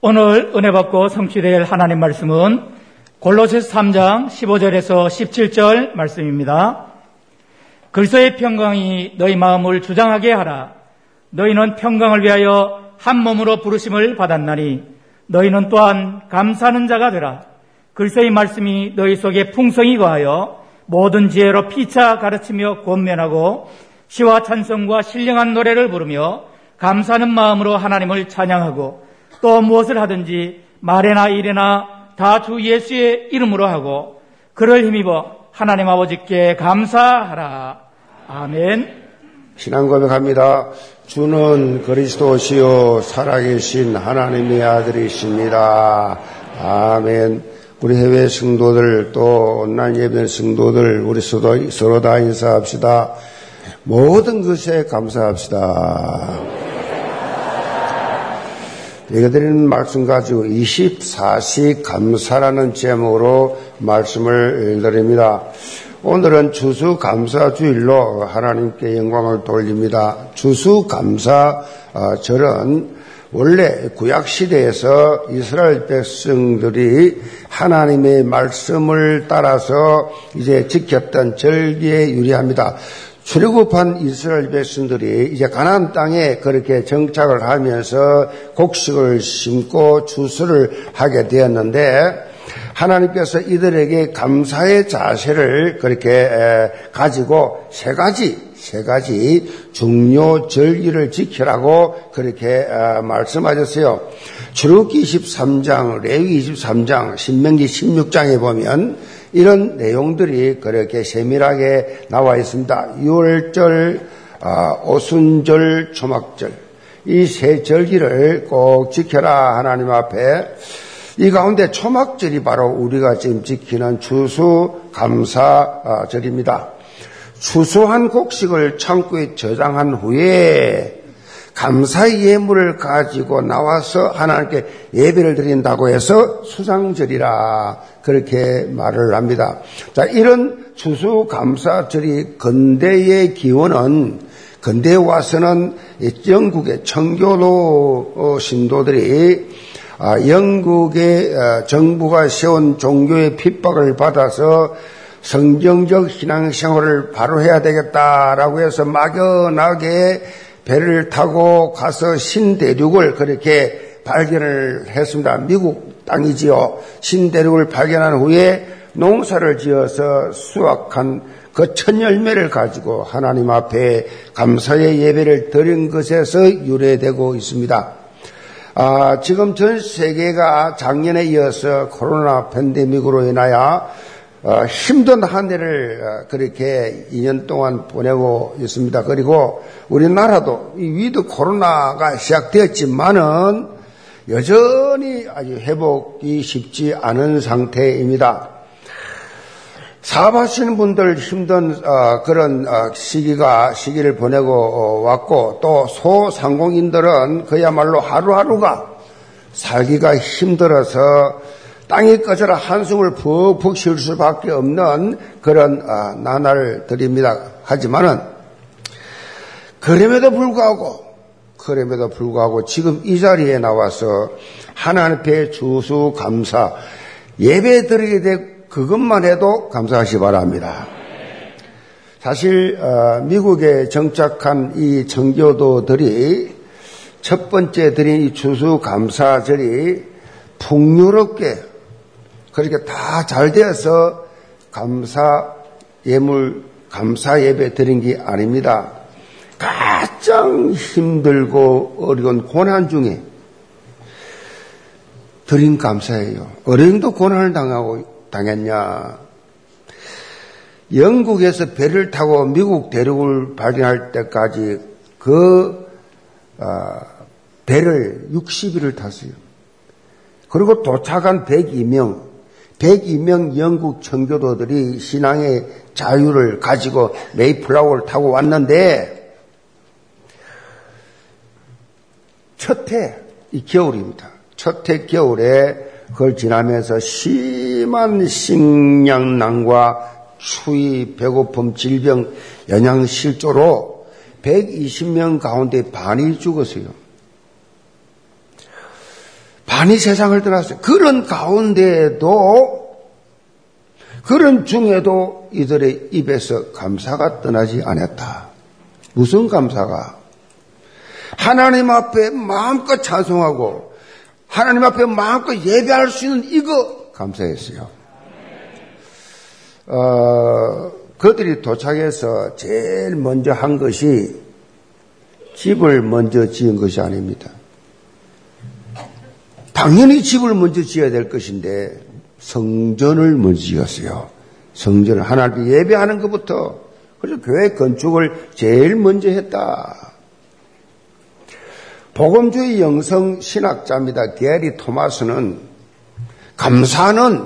오늘 은혜 받고 성취될 하나님 말씀은 골로새서 3장 15절에서 17절 말씀입니다. 글서의 평강이 너희 마음을 주장하게 하라. 너희는 평강을 위하여 한 몸으로 부르심을 받았나니 너희는 또한 감사하는 자가 되라. 글서의 말씀이 너희 속에 풍성히 거하여 모든 지혜로 피차 가르치며 권면하고 시와 찬성과 신령한 노래를 부르며 감사하는 마음으로 하나님을 찬양하고 또 무엇을 하든지 말에나 일에나 다 주 예수의 이름으로 하고 그를 힘입어 하나님 아버지께 감사하라. 아멘. 신앙 고백합니다. 주는 그리스도시요 살아계신 하나님의 아들이십니다. 아멘. 우리 해외 성도들 또 온라인 예배 성도들 우리 서로, 서로 다 인사합시다. 모든 것에 감사합시다. 내가 드리는 말씀 가지고 24시 감사라는 제목으로 말씀을 드립니다. 오늘은 주수 감사 주일로 하나님께 영광을 돌립니다. 주수 감사 절은 원래 구약 시대에서 이스라엘 백성들이 하나님의 말씀을 따라서 이제 지켰던 절기에 유리합니다. 출애굽한 이스라엘 백성들이 이제 가나안 땅에 그렇게 정착을 하면서 곡식을 심고 주수를 하게 되었는데 하나님께서 이들에게 감사의 자세를 그렇게 가지고 세 가지 세 가지 중요 절기를 지키라고 그렇게 말씀하셨어요. 출애굽기 23장, 레위 23장, 신명기 16장에 보면 이런 내용들이 그렇게 세밀하게 나와 있습니다. 6월절, 아, 오순절, 초막절 이 세 절기를 꼭 지켜라 하나님 앞에 이 가운데 초막절이 바로 우리가 지금 지키는 추수 감사절입니다. 추수한 곡식을 창고에 저장한 후에 감사의 예물을 가지고 나와서 하나님께 예배를 드린다고 해서 수상절이라 그렇게 말을 합니다. 자, 이런 추수감사절이 근대의 기원은 근대에 와서는 영국의 청교도 어, 신도들이 아, 영국의 어, 정부가 세운 종교의 핍박을 받아서 성경적 신앙생활을 바로 해야 되겠다라고 해서 막연하게 배를 타고 가서 신대륙을 그렇게 발견을 했습니다. 미국 땅이지요. 신대륙을 발견한 후에 농사를 지어서 수확한 그 첫 열매를 가지고 하나님 앞에 감사의 예배를 드린 것에서 유래되고 있습니다. 아, 지금 전 세계가 작년에 이어서 코로나 팬데믹으로 인하여 어, 힘든 한 해를 어, 그렇게 2년 동안 보내고 있습니다. 그리고 우리나라도 이 위드 코로나가 시작되었지만은 여전히 아주 회복이 쉽지 않은 상태입니다. 사업하시는 분들 힘든 어, 그런 시기가 시기를 보내고 왔고 또 소상공인들은 그야말로 하루하루가 살기가 힘들어서 땅이 꺼져라 한숨을 푹푹 쉴 수밖에 없는 그런 아, 나날들입니다. 하지만은 그럼에도 불구하고 그럼에도 불구하고 지금 이 자리에 나와서 하나님 앞에 주수 감사 예배 드리게 될 그것만 해도 감사하시 바랍니다. 사실 어, 미국에 정착한 이 정교도들이 첫 번째 드린 이 주수 감사절이 풍요롭게 그렇게 다 잘 되어서 감사 예물, 감사 예배 드린 게 아닙니다. 가장 힘들고 어려운 고난 중에 드린 감사예요. 어린도 고난을 당하고 당했냐? 영국에서 배를 타고 미국 대륙을 발견할 때까지 그 어, 배를 60일을 탔어요. 그리고 도착한 102명, 102명 영국 청교도들이 신앙의 자유를 가지고 메이플라워를 타고 왔는데 첫 해, 이 겨울입니다. 첫해 겨울에 그걸 지나면서 심한 식량난과 추위, 배고픔, 질병, 영양실조로 120명 가운데 반이 죽었어요. 많이 세상을 떠났어요. 그런 가운데에도 그런 중에도 이들의 입에서 감사가 떠나지 않았다. 무슨 감사가? 하나님 앞에 마음껏 찬송하고 하나님 앞에 마음껏 예배할 수 있는 이거 감사했어요. 어, 그들이 도착해서 제일 먼저 한 것이 집을 먼저 지은 것이 아닙니다. 당연히 집을 먼저 지어야 될 것인데 성전을 먼저 지었어요. 성전을 하나님 예배하는 것부터 그래서 교회 건축을 제일 먼저 했다. 복음주의 영성 신학자입니다. 게리 토마스는 감사는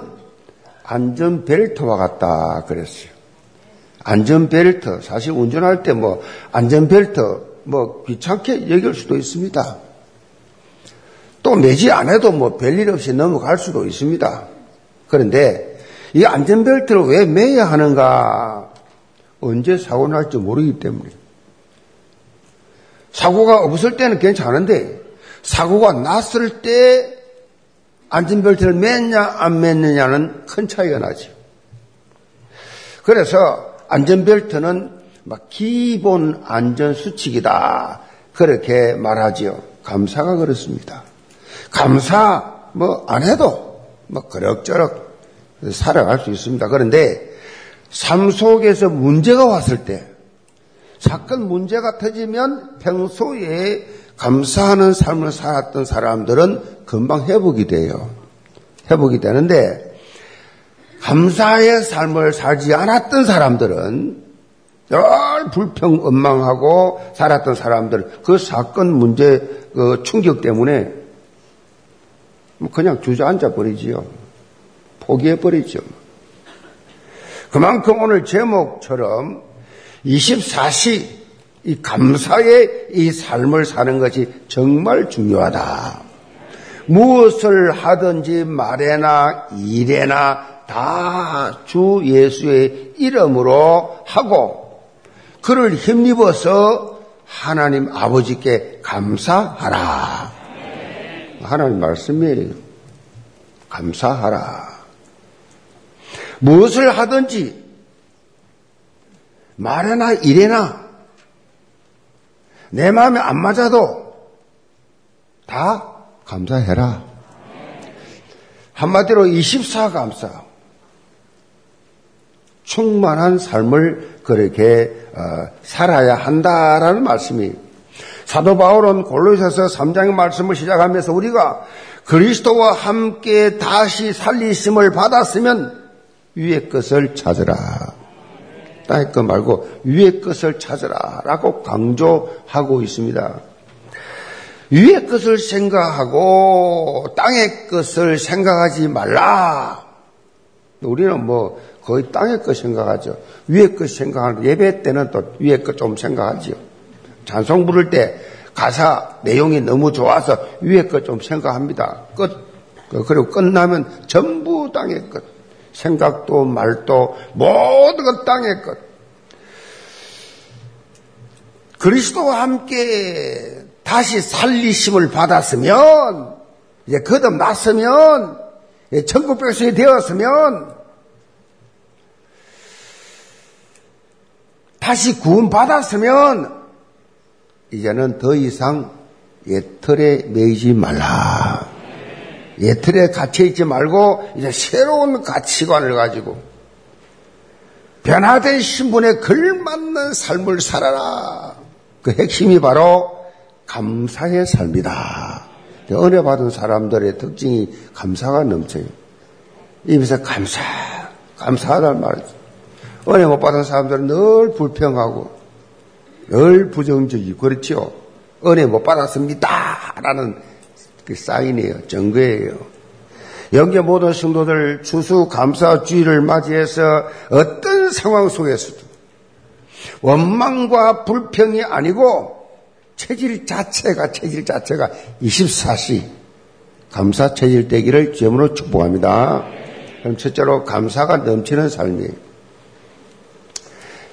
안전벨트와 같다 그랬어요. 안전벨트 사실 운전할 때 뭐 안전벨트 뭐 귀찮게 여길 수도 있습니다. 또 매지 않아도 뭐 별일 없이 넘어갈 수도 있습니다. 그런데 이 안전벨트를 왜 매야 하는가? 언제 사고 날지 모르기 때문에. 사고가 없을 때는 괜찮은데 사고가 났을 때 안전벨트를 맸냐 안 맸느냐는 큰 차이가 나죠. 그래서 안전벨트는 막 기본 안전 수칙이다. 그렇게 말하지요. 감사가 그렇습니다. 감사 뭐 안 해도 뭐 그럭저럭 살아갈 수 있습니다. 그런데 삶 속에서 문제가 왔을 때 사건 문제가 터지면 평소에 감사하는 삶을 살았던 사람들은 금방 회복이 돼요. 회복이 되는데 감사의 삶을 살지 않았던 사람들은 늘 불평, 원망하고 살았던 사람들 그 사건 문제 그 충격 때문에 뭐 그냥 주저앉아 버리지요. 포기해 버리죠. 그만큼 오늘 제목처럼 24시 이 감사의 이 삶을 사는 것이 정말 중요하다. 무엇을 하든지 말에나 일에나 다 주 예수의 이름으로 하고 그를 힘입어서 하나님 아버지께 감사하라. 하나님 말씀이에요. 감사하라. 무엇을 하든지 말이나 일이나 내 마음에 안 맞아도 다 감사해라. 한마디로 24 감사. 충만한 삶을 그렇게 어, 살아야 한다라는 말씀이 사도 바울은 골로새서 3장의 말씀을 시작하면서 우리가 그리스도와 함께 다시 살리심을 받았으면 위의 것을 찾으라. 땅의 것 말고 위의 것을 찾으라. 라고 강조하고 있습니다. 위의 것을 생각하고 땅의 것을 생각하지 말라. 우리는 뭐 거의 땅의 것 생각하죠. 위의 것 생각하는 예배 때는 또 위의 것 좀 생각하지요. 찬송 부를 때 가사 내용이 너무 좋아서 위의 것 좀 생각합니다. 끝. 그리고 끝나면 전부 땅의 것. 생각도 말도 모든 것 땅의 것. 그리스도와 함께 다시 살리심을 받았으면 이제 거듭 났으면 천국 백성이 되었으면 다시 구원 받았으면 이제는 더 이상 옛틀에 매이지 말라. 옛틀에 갇혀 있지 말고 이제 새로운 가치관을 가지고 변화된 신분에 걸맞는 삶을 살아라. 그 핵심이 바로 감사의 삶이다. 은혜 받은 사람들의 특징이 감사가 넘쳐요. 입에서 감사, 감사하다는 말이죠. 은혜 못 받은 사람들은 늘 불평하고 늘 부정적이고 그렇죠. 은혜 못 받았습니다. 라는 그 사인이에요. 증거예요. 여기 모든 성도들 추수 감사 주의를 맞이해서 어떤 상황 속에서도 원망과 불평이 아니고 체질 자체가 체질 자체가 24시 감사 체질 되기를 주으로 축복합니다. 그럼 첫째로 감사가 넘치는 삶이에요.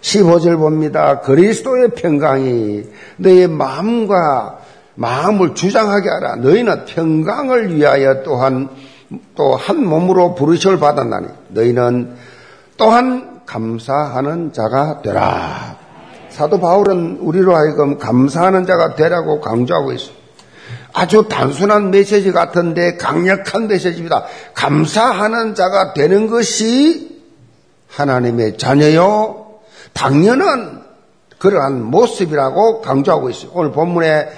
15절 봅니다. 그리스도의 평강이 너의 마음과 마음을 주장하게 하라. 너희는 평강을 위하여 또한 또 한 몸으로 부르심을 받았나니 너희는 또한 감사하는 자가 되라. 사도 바울은 우리로 하여금 감사하는 자가 되라고 강조하고 있습니다. 아주 단순한 메시지 같은데 강력한 메시지입니다. 감사하는 자가 되는 것이 하나님의 자녀요. 당연한 그러한 모습이라고 강조하고 있어요. 오늘 본문에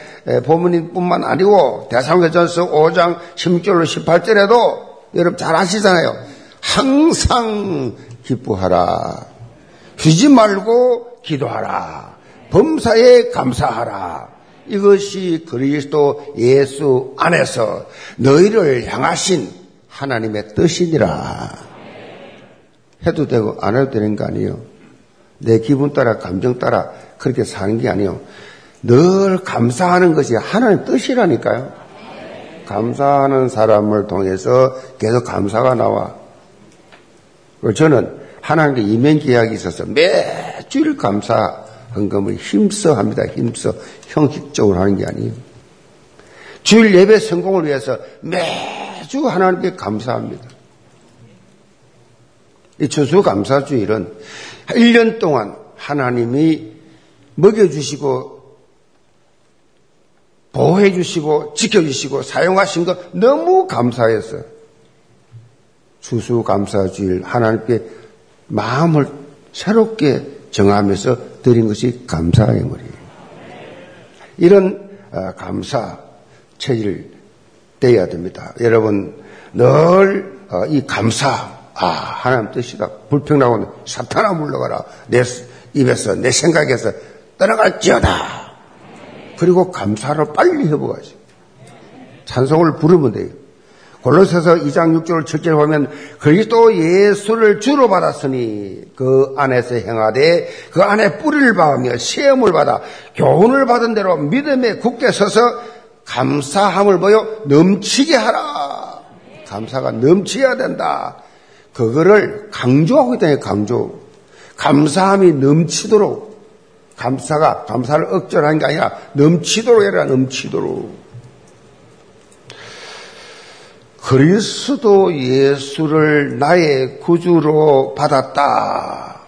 본문뿐만 아니고 대상교전서 5장 16절로 18절에도 여러분 잘 아시잖아요. 항상 기뻐하라. 쉬지 말고 기도하라. 범사에 감사하라. 이것이 그리스도 예수 안에서 너희를 향하신 하나님의 뜻이니라. 해도 되고 안 해도 되는 거 아니에요. 내 기분 따라 감정 따라 그렇게 사는 게 아니에요. 늘 감사하는 것이 하나님 뜻이라니까요. 감사하는 사람을 통해서 계속 감사가 나와. 저는 하나님께 이면 계약이 있어서 매 주일 감사 헌금을 힘써 합니다. 힘써 형식적으로 하는 게 아니에요. 주일 예배 성공을 위해서 매주 하나님께 감사합니다. 이 추수감사주일은 1년 동안 하나님이 먹여주시고 보호해주시고 지켜주시고 사용하신 것 너무 감사해서 추수감사주일 하나님께 마음을 새롭게 정하면서 드린 것이 감사의 머리예요. 이런 어, 감사 체질 돼야 됩니다. 여러분 늘이 어, 감사 아 하나님 뜻이다 불평나고 사탄아 물러가라 내 입에서 내 생각에서 떠나갈지어다. 그리고 감사를 빨리 해보가지. 찬송을 부르면 돼요. 골로새서 2장 6절 7절 보면 그리스도 예수를 주로 받았으니 그 안에서 행하되 그 안에 뿌리를 박으며 시험을 받아 교훈을 받은 대로 믿음에 굳게 서서 감사함을 보여 넘치게 하라. 감사가 넘쳐야 된다. 그거를 강조하고 있다. 강조. 감사함이 넘치도록 감사가 감사를 억절하는 게 아니라 넘치도록 해라. 넘치도록. 그리스도 예수를 나의 구주로 받았다.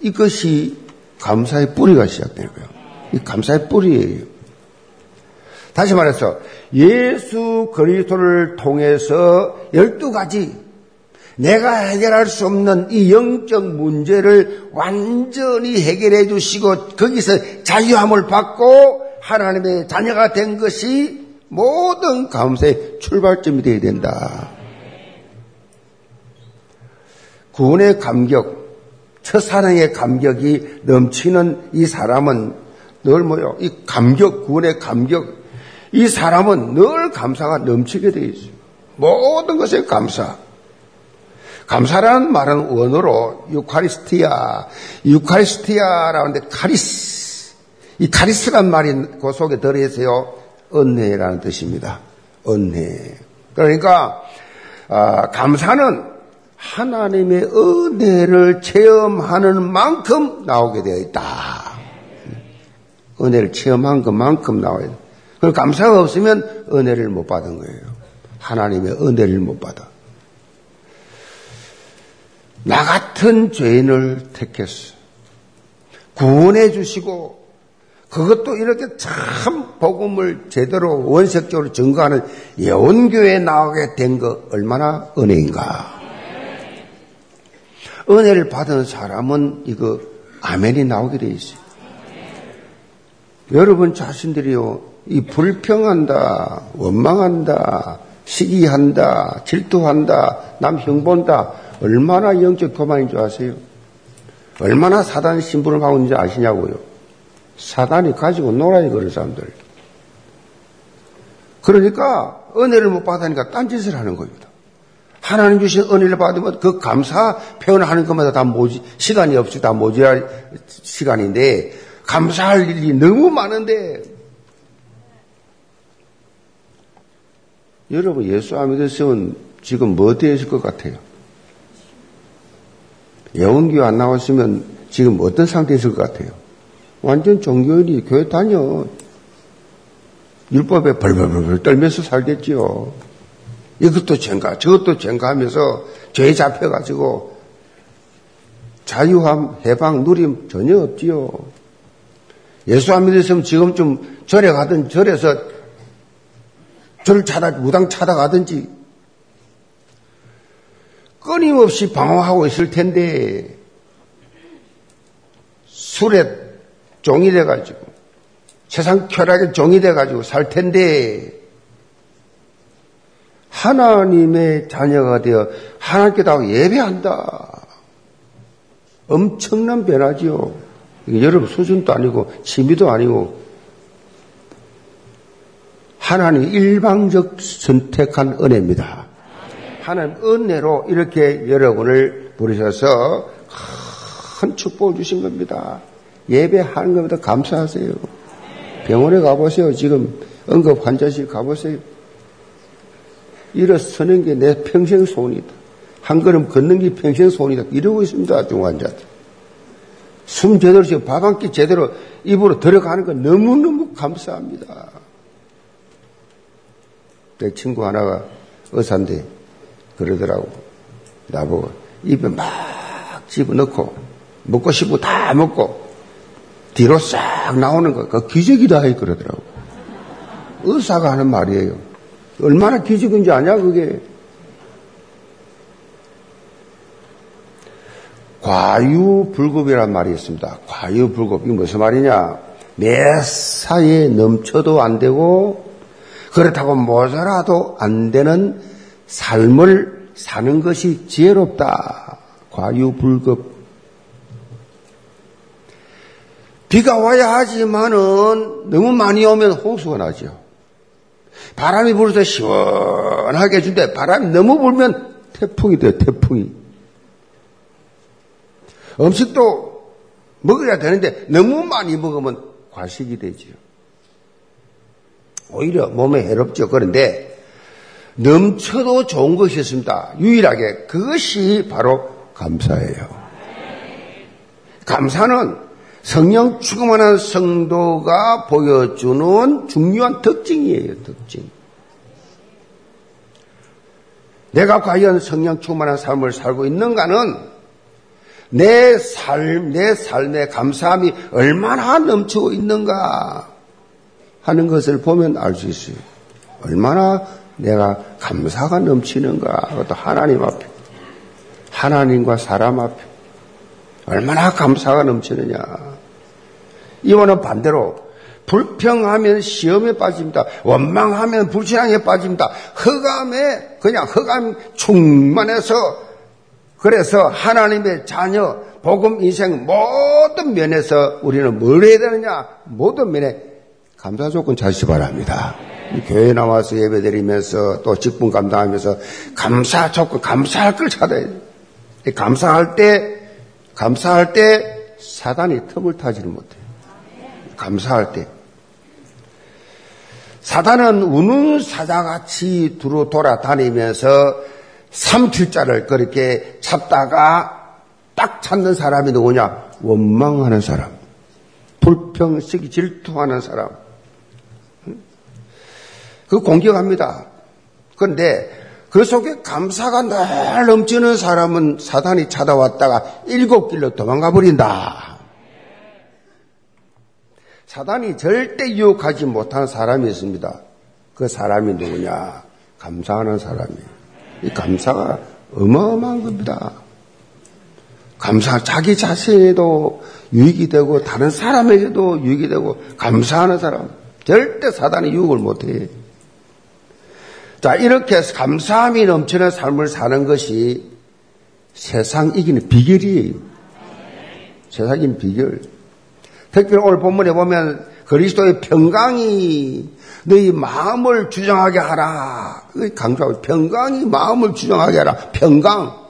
이것이 감사의 뿌리가 시작되는 거예요. 이 감사의 뿌리예요. 다시 말해서 예수 그리스도를 통해서 열두 가지 내가 해결할 수 없는 이 영적 문제를 완전히 해결해 주시고 거기서 자유함을 받고 하나님의 자녀가 된 것이 모든 감사의 출발점이 되어야 된다. 구원의 감격, 첫사랑의 감격이 넘치는 이 사람은 늘 뭐요? 이 감격, 구원의 감격, 이 사람은 늘 감사가 넘치게 되어 있어요. 모든 것에 감사. 감사라는 말은 원어로 유카리스티아, 유카리스티아라는데 카리스, 이 카리스란 말이 그 속에 들어있어요. 은혜라는 뜻입니다. 은혜. 그러니까 아, 감사는 하나님의 은혜를 체험하는 만큼 나오게 되어 있다. 은혜를 체험한 것만큼 나와야 돼. 그 감사가 없으면 은혜를 못 받은 거예요. 하나님의 은혜를 못 받아. 나 같은 죄인을 택했어. 구원해 주시고 그것도 이렇게 참 복음을 제대로 원색적으로 증거하는 예원교회에 나오게 된 거 얼마나 은혜인가. 은혜를 받은 사람은 이거 아멘이 나오게 돼 있어요. 여러분 자신들이요, 이 불평한다, 원망한다, 시기한다, 질투한다, 남 흉본다, 얼마나 영적 교만인 줄 아세요? 얼마나 사단 신분을 하고 있는지 아시냐고요? 사단이 가지고 놀아 요, 그런 사람들. 그러니까 은혜를 못 받으니까 딴짓을 하는 겁니다. 하나님 주신 은혜를 받으면 그 감사 표현을 하는 것마다 다 모지, 시간이 없이 다 모자랄 시간인데, 감사할 일이 너무 많은데, 여러분 예수 안 믿으시면 지금 뭐 있을 것 같아요? 영원교회 안 나왔으면 지금 어떤 상태에 있을 것 같아요? 완전 종교인이 교회 다녀. 율법에 벌벌벌 떨면서 살겠지요. 이것도 죄인가, 저것도 죄인가 하면서 죄에 잡혀가지고 자유함, 해방, 누림 전혀 없지요. 예수 안 믿으시면 지금 좀 절에 가든 절에서 절을 찾아, 무당 찾아가든지 끊임없이 방황하고 있을 텐데 술에 종이 돼가지고 세상 쾌락에 종이 돼가지고 살 텐데 하나님의 자녀가 되어 하나님께 다 예배한다. 엄청난 변화지요. 여러분 수준도 아니고 취미도 아니고 하나님 일방적 선택한 은혜입니다. 하나님 은혜로 이렇게 여러분을 부르셔서 큰 축복을 주신 겁니다. 예배하는 것보다 감사하세요. 병원에 가보세요. 지금 응급 환자실 가보세요. 일어서는 게 내 평생 소원이다. 한 걸음 걷는 게 평생 소원이다. 이러고 있습니다. 중환자들. 숨 제대로 쉬고 밥 한 끼 제대로 입으로 들어가는 거 너무너무 감사합니다. 내 친구 하나가 의사인데 그러더라고. 나보고 입에 막 집어넣고 먹고 싶고 다 먹고 뒤로 싹 나오는 거. 그 기적이다 해 그러더라고. 의사가 하는 말이에요. 얼마나 기적인지 아냐 그게. 과유불급이란 말이 있습니다. 과유불급. 이게 무슨 말이냐? 매사에 넘쳐도 안 되고, 그렇다고 모자라도 안 되는 삶을 사는 것이 지혜롭다. 과유불급. 비가 와야 하지만은 너무 많이 오면 홍수가 나죠. 바람이 불어서 시원하게 해준대. 바람이 너무 불면 태풍이 돼요, 태풍이. 음식도 먹어야 되는데 너무 많이 먹으면 과식이 되지요. 오히려 몸에 해롭죠. 그런데 넘쳐도 좋은 것이 있습니다. 유일하게 그것이 바로 감사예요. 감사는 성령 추구하는 성도가 보여주는 중요한 특징이에요. 특징. 내가 과연 성령 충만한 삶을 살고 있는가는 내 삶, 내 삶의 감사함이 얼마나 넘치고 있는가 하는 것을 보면 알 수 있어요. 얼마나 내가 감사가 넘치는가. 그것도 하나님 앞에. 하나님과 사람 앞에. 얼마나 감사가 넘치느냐. 이거는 반대로 불평하면 시험에 빠집니다. 원망하면 불신앙에 빠집니다. 허감에 그냥 허감 충만해서 그래서 하나님의 자녀, 복음 인생 모든 면에서 우리는 뭘 해야 되느냐? 모든 면에 감사 조건 찾으시 바랍니다. 교회 나와서 예배 드리면서 또 직분 감당하면서 감사 조건, 감사할 걸 찾아야 돼요. 감사할 때, 감사할 때 사단이 틈을 타지를 못해요. 감사할 때. 사단은 우는 사자같이 두루 돌아다니면서 삼칠자를 그렇게 찾다가 딱 찾는 사람이 누구냐? 원망하는 사람. 불평식 질투하는 사람. 그 공격합니다. 그런데 그 속에 감사가 늘 넘치는 사람은 사단이 찾아왔다가 일곱 길로 도망가 버린다. 사단이 절대 유혹하지 못한 사람이 있습니다. 그 사람이 누구냐? 감사하는 사람이에요. 이 감사가 어마어마한 겁니다. 감사, 자기 자신에도 유익이 되고, 다른 사람에게도 유익이 되고, 감사하는 사람. 절대 사단이 유혹을 못해. 자, 이렇게 감사함이 넘치는 삶을 사는 것이 세상 이기는 비결이에요. 세상 이기는 비결. 특별히 오늘 본문에 보면 그리스도의 평강이 너희 마음을 주장하게 하라. 강조하고 평강이 마음을 주장하게 하라. 평강.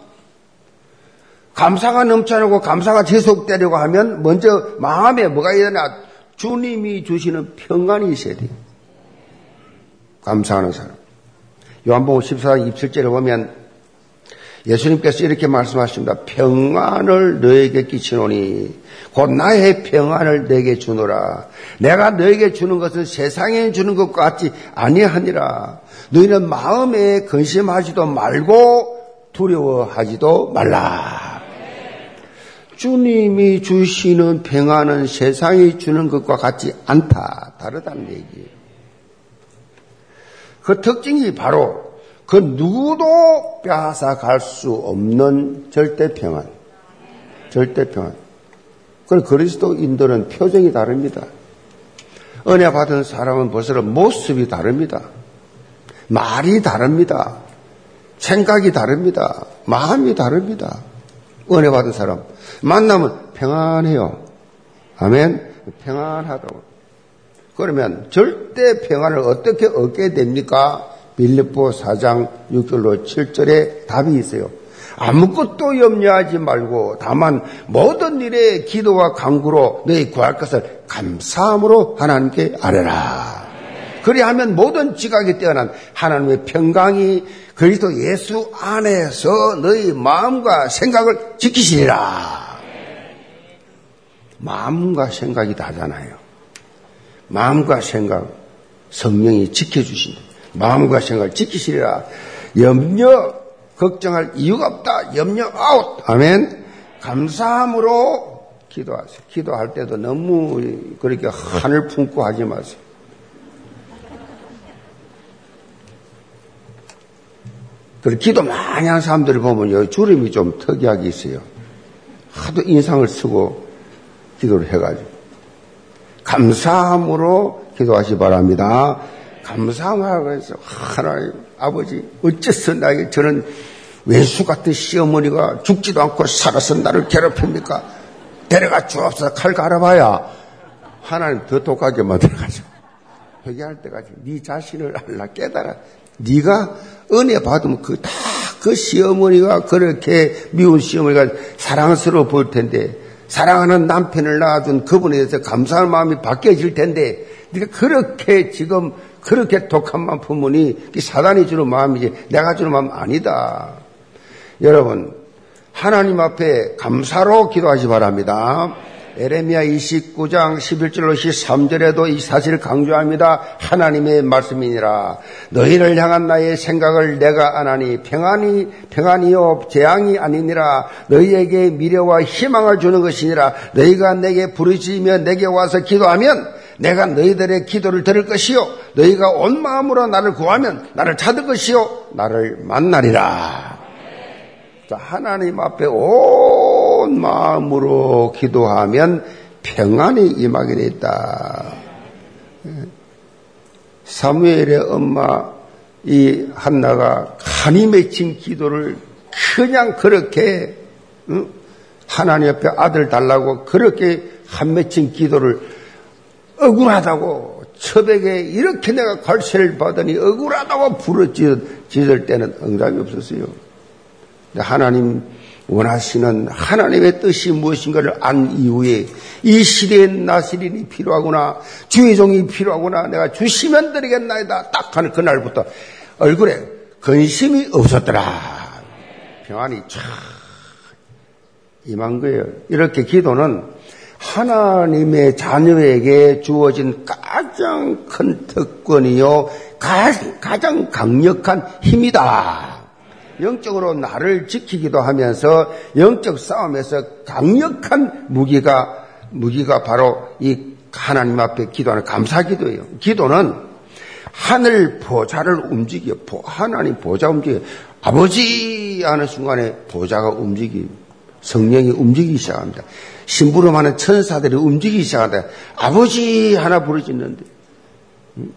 감사가 넘쳐나고 감사가 지속되려고 하면 먼저 마음에 뭐가 되나? 주님이 주시는 평강이 있어야 돼요. 감사하는 사람. 요한복음 14장 27절에 보면 예수님께서 이렇게 말씀하십니다. 평안을 너에게 끼치노니 곧 나의 평안을 내게 주노라. 내가 너에게 주는 것은 세상에 주는 것과 같이 아니하니라. 너희는 마음에 근심하지도 말고 두려워하지도 말라. 주님이 주시는 평안은 세상이 주는 것과 같지 않다. 다르다는 얘기예요. 그 특징이 바로 그 누구도 빼앗아 갈 수 없는 절대 평안. 절대 평안. 그 그리스도인들은 표정이 다릅니다. 은혜 받은 사람은 벌써 모습이 다릅니다. 말이 다릅니다. 생각이 다릅니다. 마음이 다릅니다. 은혜 받은 사람. 만나면 평안해요. 아멘. 평안하다고. 그러면 절대 평안을 어떻게 얻게 됩니까? 빌립보 4장 6절로 7절에 답이 있어요. 아무것도 염려하지 말고 다만 모든 일에 기도와 강구로 너희 구할 것을 감사함으로 하나님께 아뢰라. 그리하면 모든 지각이 뛰어난 하나님의 평강이 그리스도 예수 안에서 너희 마음과 생각을 지키시리라. 마음과 생각이 다잖아요. 마음과 생각 성령이 지켜주신다. 마음과 생각을 지키시리라. 염려 걱정할 이유가 없다. 염려 아웃. 아멘. 감사함으로 기도하세요. 기도할 때도 너무 그렇게 한을 품고 하지 마세요. 그리고 기도 많이 하는 사람들을 보면요, 주름이 좀 특이하게 있어요. 하도 인상을 쓰고 기도를 해가지고. 감사함으로 기도하시 바랍니다. 감사하고 해서 하나님 아버지 어째서 나에게 저는 외수 같은 시어머니가 죽지도 않고 살아서 나를 괴롭힙니까? 데려가 주옵소서 칼 갈아봐야 하나님 더 독하게 만들어가지고 회개할 때까지 네 자신을 알라 깨달아 네가 은혜 받으면 그 다그 그 시어머니가 그렇게 미운 시어머니가 사랑스러워 보일 텐데 사랑하는 남편을 낳아준 그분에 대해서 감사할 마음이 바뀌어질 텐데 네가 그렇게 지금 그렇게 독한 마음 품으니 사단이 주는 마음이지 내가 주는 마음 아니다. 여러분 하나님 앞에 감사로 기도하시 바랍니다. 에레미야 29장 11절로 13절에도 이 사실을 강조합니다. 하나님의 말씀이니라. 너희를 향한 나의 생각을 내가 안하니 평안이 평안이요 재앙이 아니니라. 너희에게 미래와 희망을 주는 것이니라. 너희가 내게 부르짖으며 내게 와서 기도하면 내가 너희들의 기도를 들을 것이요 너희가 온 마음으로 나를 구하면 나를 찾을 것이요 나를 만나리라. 하나님 앞에 온 마음으로 기도하면 평안이 임하게 돼 있다. 사무엘의 엄마 이 한나가 간이 맺힌 기도를 그냥 그렇게 하나님 앞에 아들 달라고 그렇게 한 맺힌 기도를 억울하다고 처백에 이렇게 내가 관세를 받으니 억울하다고 부르짖을 때는 응답이 없었어요. 하나님 원하시는 하나님의 뜻이 무엇인가를 안 이후에 이 시대에 나시린이 필요하구나 주의 종이 필요하구나 내가 주시면 드리겠나이다 딱 하는 그날부터 얼굴에 근심이 없었더라 평안이 쫙 임한 거예요 이렇게 기도는 하나님의 자녀에게 주어진 가장 큰 특권이요 가장 강력한 힘이다 영적으로 나를 지키기도 하면서 영적 싸움에서 강력한 무기가 무기가 바로 이 하나님 앞에 기도하는 감사기도예요. 기도는 하늘 보좌를 움직여 하나님 보좌 움직여 아버지 하는 순간에 보좌가 움직이 성령이 움직이기 시작합니다. 심부름하는 천사들이 움직이기 시작한다. 아버지 하나 부르짖는데 음?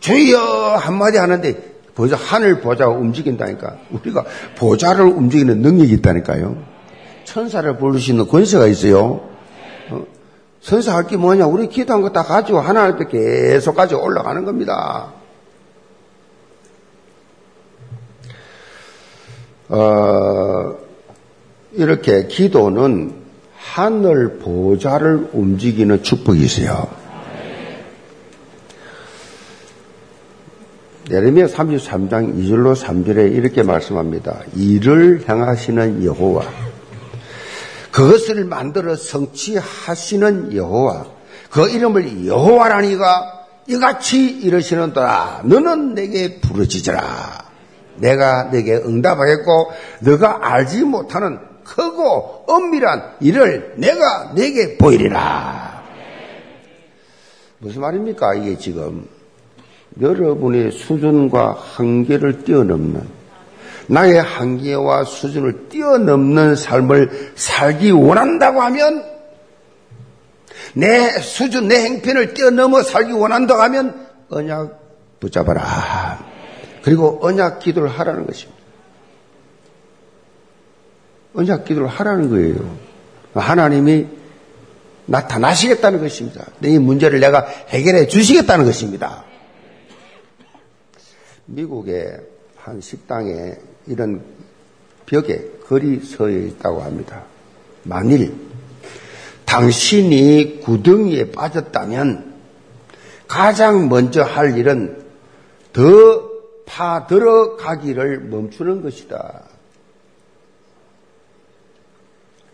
주여 한마디 하는데 보좌, 하늘 보좌가 움직인다니까. 우리가 보좌를 움직이는 능력이 있다니까요. 천사를 부를 수 있는 권세가 있어요. 어? 천사 할 게 뭐냐? 우리 기도한 거 다 가지고 하나님 앞에 계속 가지고 올라가는 겁니다. 어, 이렇게 기도는 하늘 보좌를 움직이는 축복이 있어요. 예레미야 33장 2절로 3절에 이렇게 말씀합니다. 이를 향하시는 여호와 그것을 만들어 성취하시는 여호와 그 이름을 여호와라니가 이같이 이러시는도라 너는 내게 부르짖으라 내가 내게 응답하겠고 너가 알지 못하는 크고 엄밀한 일을 내가 내게 보이리라 무슨 말입니까 이게 지금 여러분의 수준과 한계를 뛰어넘는 나의 한계와 수준을 뛰어넘는 삶을 살기 원한다고 하면 내 수준, 내 행편을 뛰어넘어 살기 원한다고 하면 언약 붙잡아라. 그리고 언약 기도를 하라는 것입니다. 언약 기도를 하라는 거예요. 하나님이 나타나시겠다는 것입니다. 내 문제를 내가 해결해 주시겠다는 것입니다. 미국의 한 식당에 이런 벽에 글이 서 있다고 합니다. 만일 당신이 구덩이에 빠졌다면 가장 먼저 할 일은 더 파들어가기를 멈추는 것이다.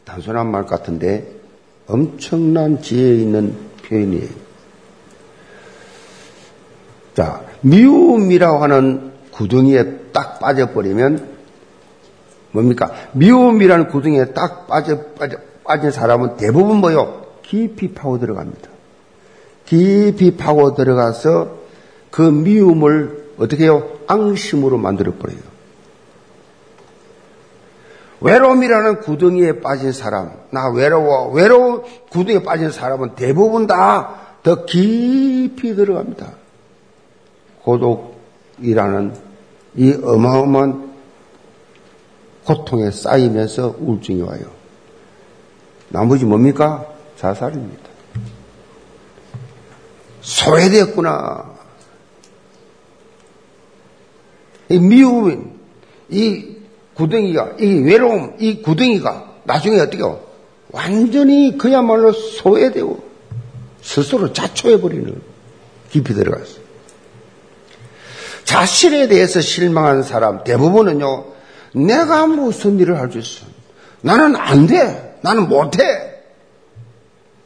단순한 말 같은데 엄청난 지혜 있는 표현이에요. 자, 미움이라고 하는 구덩이에 딱 빠져버리면 뭡니까? 미움이라는 구덩이에 딱 빠져, 빠져, 빠진 사람은 대부분 뭐요? 깊이 파고 들어갑니다. 깊이 파고 들어가서 그 미움을 어떻게 해요? 앙심으로 만들어버려요. 외로움이라는 구덩이에 빠진 사람, 나 외로워, 외로운 구덩이에 빠진 사람은 대부분 다 더 깊이 들어갑니다. 고독이라는 이 어마어마한 고통에 쌓이면서 우울증이 와요. 나머지 뭡니까? 자살입니다. 소외되었구나. 이 미움, 이 구덩이가, 이 외로움, 이 구덩이가 나중에 어떻게요? 완전히 그야말로 소외되고 스스로 자초해버리는 깊이 들어갔어요. 자신에 대해서 실망한 사람 대부분은요, 내가 무슨 일을 할 수 있어? 나는 안 돼. 나는 못 해.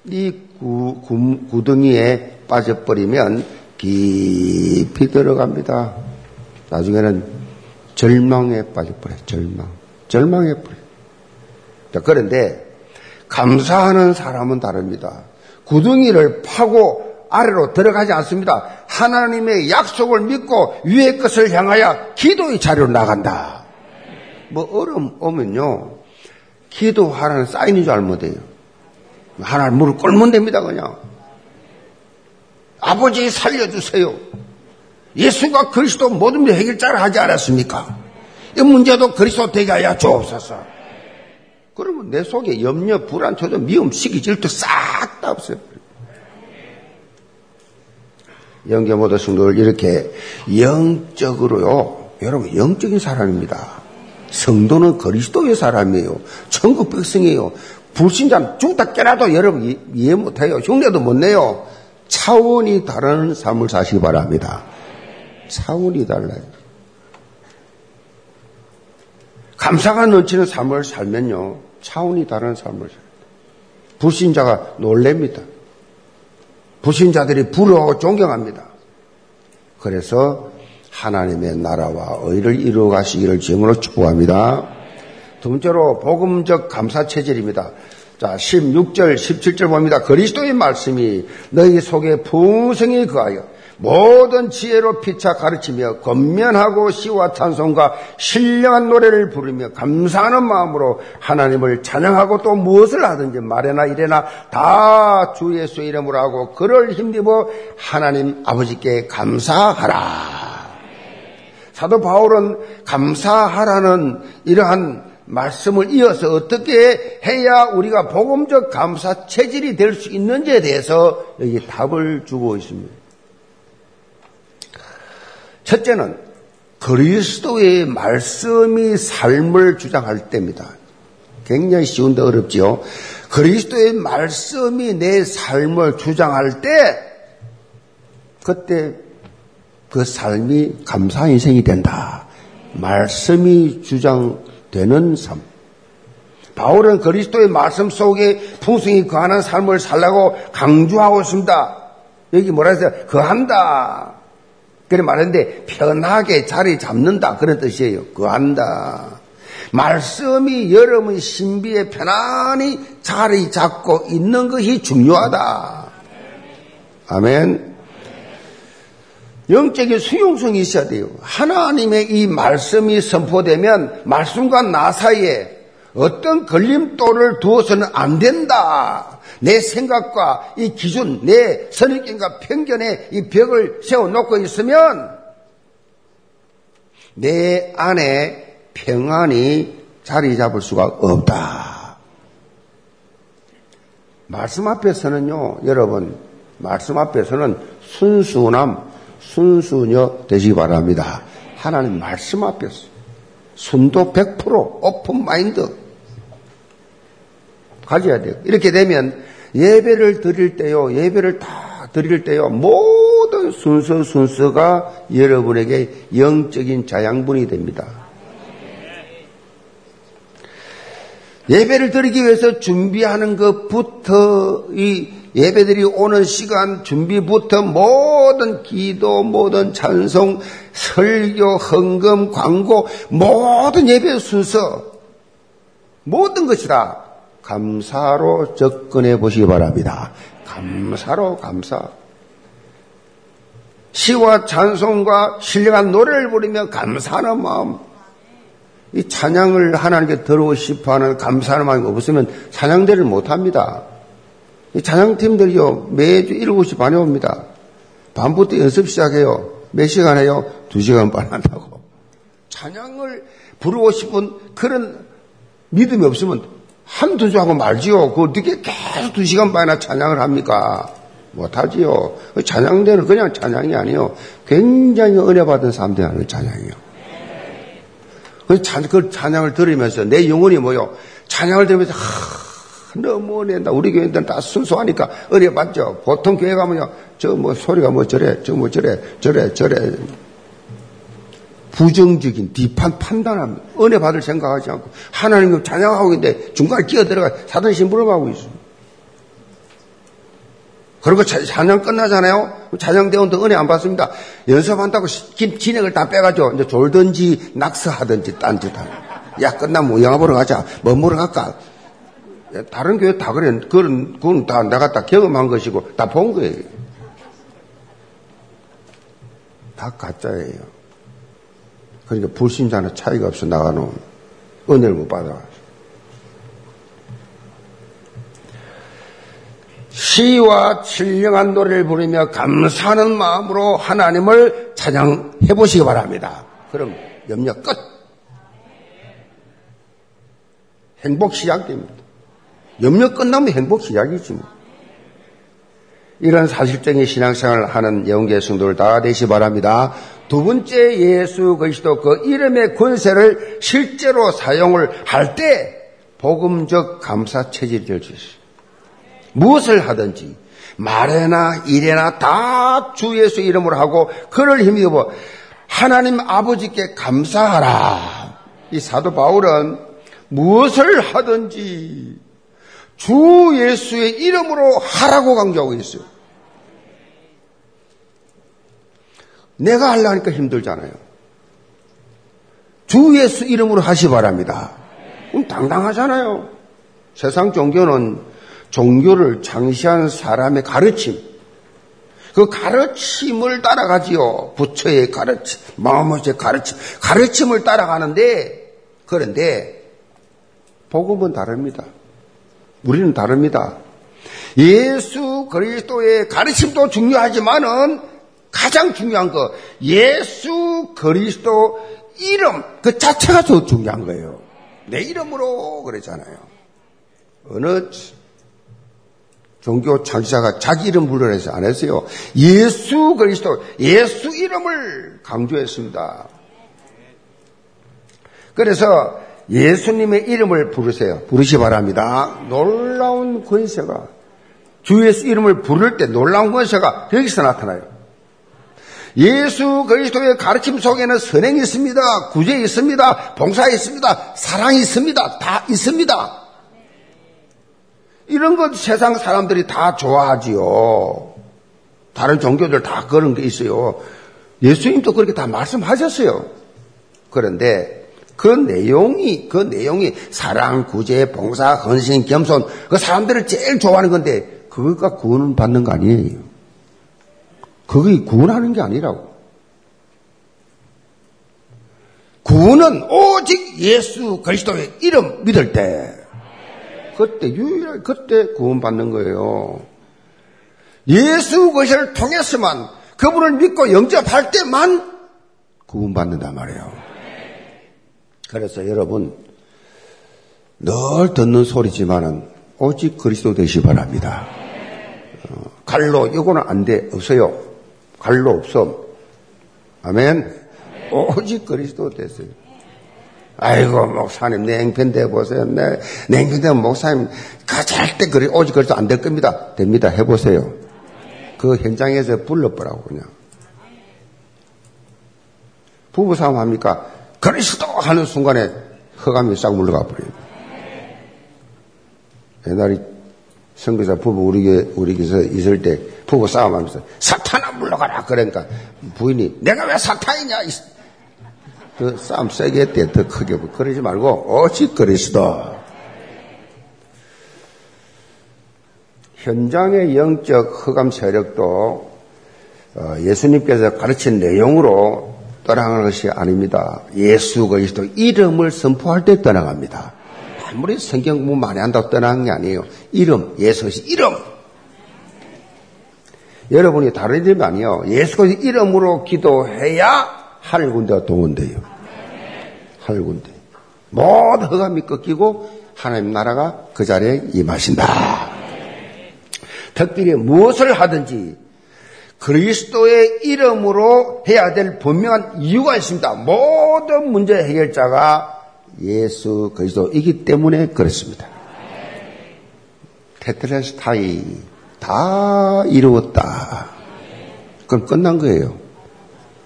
이 구, 구, 구덩이에 빠져버리면 깊이 들어갑니다. 나중에는 절망에 빠져버려요. 절망. 절망해버려요. 자, 그런데 감사하는 사람은 다릅니다. 구덩이를 파고 아래로 들어가지 않습니다. 하나님의 약속을 믿고 위의 것을 향하여 기도의 자리로 나간다. 뭐 얼음 오면요. 기도하라는 사인인 줄 알면 돼요. 하나님 물을 꼴면 됩니다, 그냥. 아버지 살려주세요. 예수가 그리스도 모든 해결자를 하지 않았습니까? 이 문제도 그리스도 되게 하여 주옵소서. 그러면 내 속에 염려, 불안, 초조, 미움, 시기, 질투 싹 다 없어요. 영계 모든 성도들 이렇게 영적으로요. 여러분 영적인 사람입니다. 성도는 그리스도의 사람이에요. 천국 백성이에요. 불신자는 죽다 깨라도 여러분 이해 못해요. 흉내도 못 내요. 차원이 다른 삶을 사시기 바랍니다. 차원이 달라요. 감사가 넘치는 삶을 살면요. 차원이 다른 삶을 살아요. 불신자가 놀랍니다. 불신자들이 부러워 존경합니다. 그래서 하나님의 나라와 의를 이루어 가시기를 주으로 축복합니다. 두 번째로 복음적 감사 체질입니다. 자, 16절, 17절 봅니다. 그리스도의 말씀이 너희 속에 풍성히 거하여 모든 지혜로 피차 가르치며 건면하고 시와 찬송과 신령한 노래를 부르며 감사하는 마음으로 하나님을 찬양하고 또 무엇을 하든지 말이나 이래나 다 주 예수 이름으로 하고 그를 힘입어 하나님 아버지께 감사하라. 사도 바울은 감사하라는 이러한 말씀을 이어서 어떻게 해야 우리가 복음적 감사 체질이 될 수 있는지에 대해서 여기 답을 주고 있습니다. 첫째는 그리스도의 말씀이 삶을 주장할 때입니다. 굉장히 쉬운데 어렵지요. 그리스도의 말씀이 내 삶을 주장할 때 그때 그 삶이 감사 인생이 된다. 말씀이 주장되는 삶. 바울은 그리스도의 말씀 속에 풍성히 거하는 삶을 살라고 강조하고 있습니다. 여기 뭐라 했어요? 거한다. 그래 말했는데 편하게 자리 잡는다 그런 뜻이에요. 거한다. 말씀이 여러분 신비에 편안히 자리 잡고 있는 것이 중요하다. 아멘. 영적인 수용성이 있어야 돼요. 하나님의 이 말씀이 선포되면 말씀과 나 사이에 어떤 걸림돌을 두어서는 안 된다. 내 생각과 이 기준, 내 선입견과 편견에 이 벽을 세워놓고 있으면 내 안에 평안이 자리 잡을 수가 없다. 말씀 앞에서는요, 여러분, 말씀 앞에서는 순수남, 순수녀 되시기 바랍니다. 하나님 말씀 앞에서. 순도 100% 오픈 마인드. 가져야 돼요. 이렇게 되면 예배를 드릴 때요, 예배를 다 드릴 때요, 모든 순서 순서가 여러분에게 영적인 자양분이 됩니다. 예배를 드리기 위해서 준비하는 것부터 이 예배들이 오는 시간 준비부터 모든 기도, 모든 찬송, 설교, 헌금, 광고, 모든 예배 순서, 모든 것이 다 감사로 접근해 보시기 바랍니다. 감사로 감사. 시와 찬송과 신령한 노래를 부르며 감사하는 마음. 이 찬양을 하나님께 들어오고 싶어 하는 감사하는 마음이 없으면 찬양대를 못 합니다. 이 찬양팀들이요, 매주 7시 반에 옵니다. 밤부터 연습 시작해요. 몇 시간 해요? 2시간 반 한다고. 찬양을 부르고 싶은 그런 믿음이 없으면 한두 주 하고 말지요. 그 어떻게 계속 2시간 반이나 찬양을 합니까? 못하지요. 그 찬양대는 그냥 찬양이 아니요. 굉장히 은혜 받은 사람들이 하는 찬양이요. 그, 찬, 그 찬양을 들으면서 내 영혼이 뭐요? 찬양을 들으면서 하, 너무 은혜다. 우리 교회들은 다 순수하니까 은혜 받죠. 보통 교회 가면요. 저 뭐 소리가 뭐 저래, 저 뭐 저래, 저래, 저래. 부정적인 비판 판단합니다. 은혜 받을 생각하지 않고 하나님을 찬양하고 있는데 중간에 끼어들어가 사단 심부름하고 있습니다. 그리고 찬양 끝나잖아요. 찬양대원도 은혜 안 받습니다. 연습한다고 진행을 다 빼가지고 이제 졸든지 낙서하든지 딴짓 하는. 야 끝나면 영화 보러 가자. 뭐 보러 갈까? 다른 교회 다 그래. 그건, 그건 다 내가 다 경험한 것이고 다 본 거예요. 다 가짜예요. 그러니까 불신자는 차이가 없어 나가는 은혜를 못 받아가지고. 시와 신령한 노래를 부르며 감사하는 마음으로 하나님을 찬양해 보시기 바랍니다. 그럼 염려 끝. 행복 시작됩니다. 염려 끝나면 행복 시작이지 뭐. 이런 사실적인 신앙생활을 하는 영계 성도를 다 되시 바랍니다. 두 번째 예수 그리스도 그 이름의 권세를 실제로 사용을 할 때 복음적 감사 체질이 될수 있어요. 무엇을 하든지 말에나 일에나 다 주 예수 이름으로 하고 그를 힘입어 하나님 아버지께 감사하라. 이 사도 바울은 무엇을 하든지 주 예수의 이름으로 하라고 강조하고 있어요. 내가 하려니까 힘들잖아요. 주 예수 이름으로 하시 바랍니다. 그럼 당당하잖아요. 세상 종교는 종교를 창시한 사람의 가르침, 그 가르침을 따라가지요. 부처의 가르침, 마음의 가르침, 가르침을 따라가는데, 그런데, 복음은 다릅니다. 우리는 다릅니다. 예수 그리스도의 가르침도 중요하지만은 가장 중요한 거 예수 그리스도 이름 그 자체가 더 중요한 거예요. 내 이름으로 그랬잖아요. 어느 종교 창시자가 자기 이름 불러내서 안 했어요. 예수 그리스도 예수 이름을 강조했습니다. 그래서 예수님의 이름을 부르세요. 부르시 바랍니다. 놀라운 권세가 주 예수 이름을 부를 때 놀라운 권세가 여기서 나타나요. 예수 그리스도의 가르침 속에는 선행이 있습니다. 구제 있습니다. 봉사 있습니다. 사랑이 있습니다. 다 있습니다. 이런 것 세상 사람들이 다 좋아하지요. 다른 종교들 다 그런 게 있어요. 예수님도 그렇게 다 말씀하셨어요. 그런데 그 내용이, 그 내용이 사랑, 구제, 봉사, 헌신, 겸손, 그 사람들을 제일 좋아하는 건데, 그거가 구원 받는 거 아니에요. 그게 구원하는 게 아니라고. 구원은 오직 예수 그리스도의 이름 믿을 때, 그때 유일하게 그때 구원받는 거예요. 예수 그리스도를 통해서만 그분을 믿고 영접할 때만 구원받는단 말이에요. 그래서 여러분 늘 듣는 소리지만은 오직 그리스도 되시 바랍니다. 어, 갈로 이거는 안 돼 없어요. 갈로 없어. 아멘. 오직 그리스도 됐어요. 아이고 목사님 냉편 대 보세요. 내 냉편대 목사님 가절대 그리 오직 그리스도 안 될 겁니다. 됩니다. 해보세요. 그 현장에서 불러보라고 그냥. 부부 싸움 합니까? 그리스도 하는 순간에 허감이 싹 물러가 버려요. 옛날에 선교사 부부 우리 교 우리 교에서 있을 때 부부 싸움하면서 사탄아 물러가라 그러니까 부인이 내가 왜 사탄이냐 그 싸움 세게 했대 더 크게 그러지 말고 오직 그리스도 현장의 영적 흑암 세력도 어, 예수님께서 가르친 내용으로 떠나가는 것이 아닙니다. 예수 그리스도 이름을 선포할 때 떠나갑니다. 아무리 성경 공부 많이 한다고 떠나는 게 아니에요. 이름, 예수 그리스도 이름. 여러분이 다른 이름이 아니에요. 예수 그리스도 이름으로 기도해야 하늘 군대가 동원돼요. 하늘 군대. 모든 흑암이 꺾이고 하나님 나라가 그 자리에 임하신다. 특별히 무엇을 하든지 그리스도의 이름으로 해야 될 분명한 이유가 있습니다. 모든 문제 해결자가 예수 그리스도이기 때문에 그렇습니다. 테트레스타이 다 이루었다. 그럼 끝난 거예요.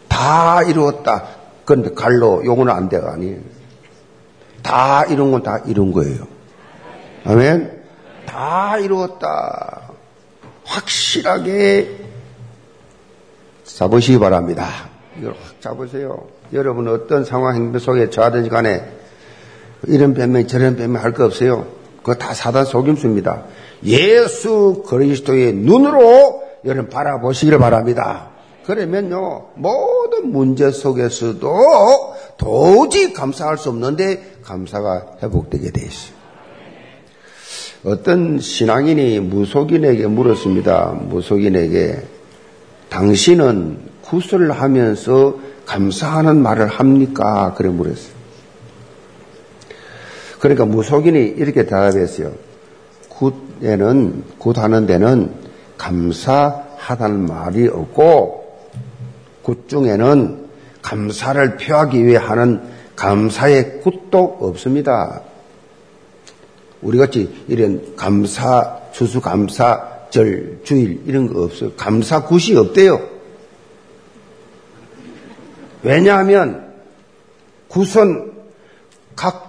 다 이루었다. 그런데 갈로 용어는 안 돼가 아니에요. 다 이룬 건 다 이룬 거예요. 아멘. 다 이루었다. 확실하게 잡으시기 바랍니다. 이걸 확 잡으세요. 여러분 어떤 상황 행동 속에 처하든지 간에 이런 변명 저런 변명 할 거 없어요. 그거 다 사단 속임수입니다. 예수 그리스도의 눈으로 여러분 바라보시기를 바랍니다. 그러면요 모든 문제 속에서도 도저히 감사할 수 없는데 감사가 회복되게 돼 있어요. 어떤 신앙인이 무속인에게 물었습니다. 무속인에게 당신은 굿을 하면서 감사하는 말을 합니까? 그래 물었어요. 그러니까 무속인이 이렇게 대답했어요. 굿에는 굿하는 데는 감사하다는 말이 없고 굿 중에는 감사를 표하기 위해 하는 감사의 굿도 없습니다. 우리 같이 이런 감사, 추수감사절, 주일 이런 거 없어요. 감사 굿이 없대요. 왜냐하면 굿은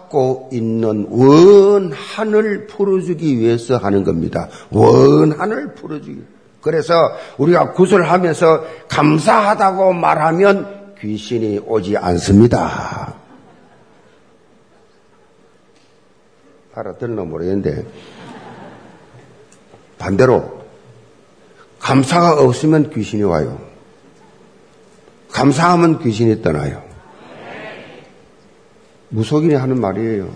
갖고 있는 원한을 풀어주기 위해서 하는 겁니다. 원한을 풀어주기. 그래서 우리가 굿을 하면서 감사하다고 말하면 귀신이 오지 않습니다. 알아들나 모르겠는데 반대로 감사가 없으면 귀신이 와요. 감사하면 귀신이 떠나요. 무속인이 하는 말이에요.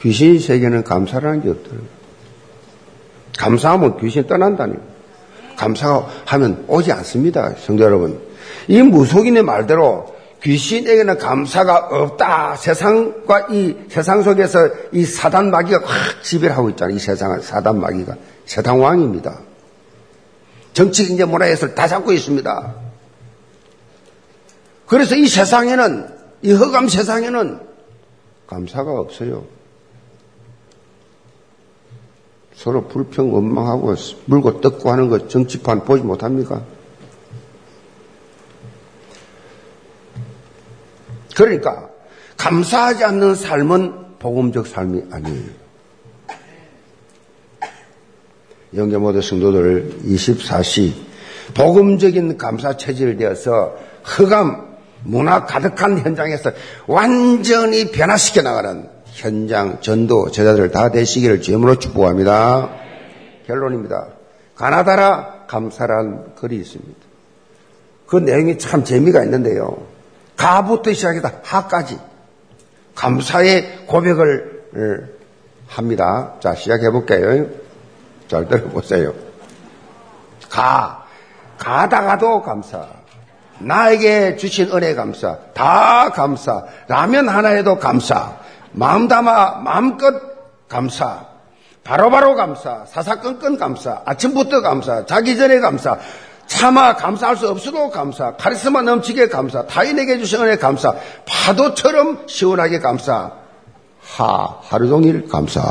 귀신 세계는 감사라는 게 없더라고요. 감사하면 귀신이 떠난다니. 감사하면 오지 않습니다. 성도 여러분. 이 무속인의 말대로 귀신에게는 감사가 없다. 세상과 이 세상 속에서 이 사단 마귀가 확 지배를 하고 있잖아요. 이 세상을 사단 마귀가 세상 왕입니다. 정치, 경제, 문화 예술 다 잡고 있습니다. 그래서 이 세상에는 이 허감 세상에는 감사가 없어요. 서로 불평 원망하고 물고 떡고 하는 것 정치판 보지 못합니까? 그러니까 감사하지 않는 삶은 복음적 삶이 아니에요. 영계 모든 성도들 24시 복음적인 감사 체질 되어서 허감 문화 가득한 현장에서 완전히 변화시켜 나가는 현장 전도 제자들 다 되시기를 주임으로 축복합니다. 결론입니다. 가나다라 감사란 글이 있습니다. 그 내용이 참 재미가 있는데요. 가부터 시작해서 하까지 감사의 고백을 어, 합니다. 자, 시작해 볼게요. 잘 들어보세요. 가, 가다가도 감사. 나에게 주신 은혜 감사. 다 감사. 라면 하나에도 감사. 마음 담아 마음껏 감사. 바로바로 바로 감사. 사사건건 감사. 아침부터 감사. 자기 전에 감사. 차마 감사할 수 없어도 감사. 카리스마 넘치게 감사. 타인에게 주신 은혜 감사. 파도처럼 시원하게 감사. 하, 하루 종일 감사.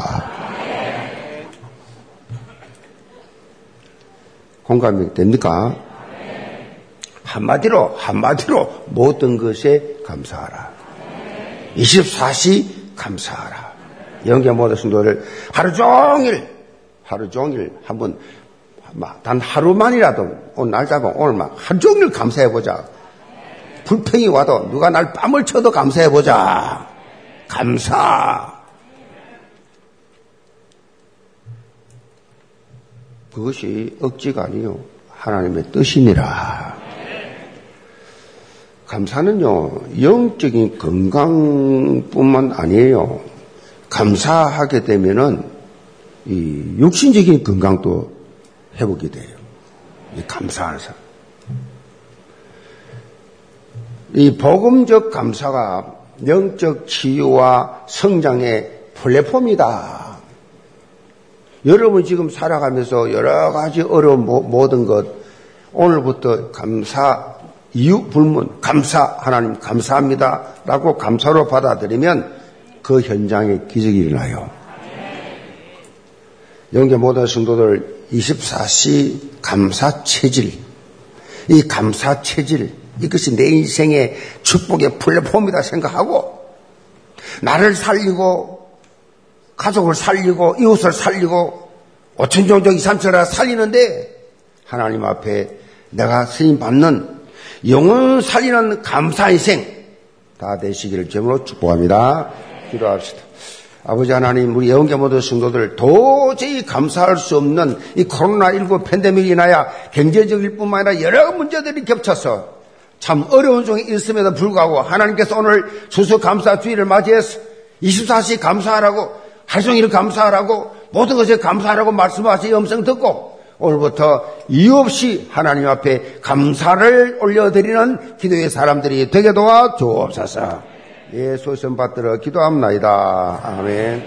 공감이 됩니까? 한마디로, 한마디로 모든 것에 감사하라. 24시 감사하라. 영계 모든 성도를 하루 종일, 하루 종일 한번, 단 하루만이라도 오늘 날 잡아 오늘만 하루 종일 감사해 보자. 불평이 와도 누가 날 뺨을 쳐도 감사해 보자. 감사. 그것이 억지가 아니요. 하나님의 뜻이니라. 감사는요, 영적인 건강뿐만 아니에요. 감사하게 되면은, 이 육신적인 건강도 회복이 돼요. 이 감사하는 사람. 이 복음적 감사가 영적 치유와 성장의 플랫폼이다. 여러분 지금 살아가면서 여러 가지 어려운 모든 것 오늘부터 감사 이유 불문 감사 하나님 감사합니다라고 감사로 받아들이면 그 현장에 기적이 일어나요. 영계 모든 성도들 24시 감사 체질 이 감사 체질 이것이 내 인생의 축복의 플랫폼이다 생각하고 나를 살리고 가족을 살리고 이웃을 살리고 오천종족 이삼천을 살리는데 하나님 앞에 내가 쓰임 받는 영혼 살리는 감사 인생 다 되시기를 제으로 축복합니다. 기도합시다. 아버지 하나님, 우리 예언계 모든 성도들 도저히 감사할 수 없는 이 코로나19 팬데믹이 인하여 경제적일 뿐만 아니라 여러 문제들이 겹쳐서 참 어려운 중에 있음에도 불구하고 하나님께서 오늘 수수감사 주의를 맞이해서 24시 감사하라고 하종일 감사하라고 모든 것에 감사하라고 말씀하시 음성 듣고 오늘부터 이유 없이 하나님 앞에 감사를 올려드리는 기도의 사람들이 되게 도와 주옵소서. 예수의 선 받들어 기도합니다. 아멘.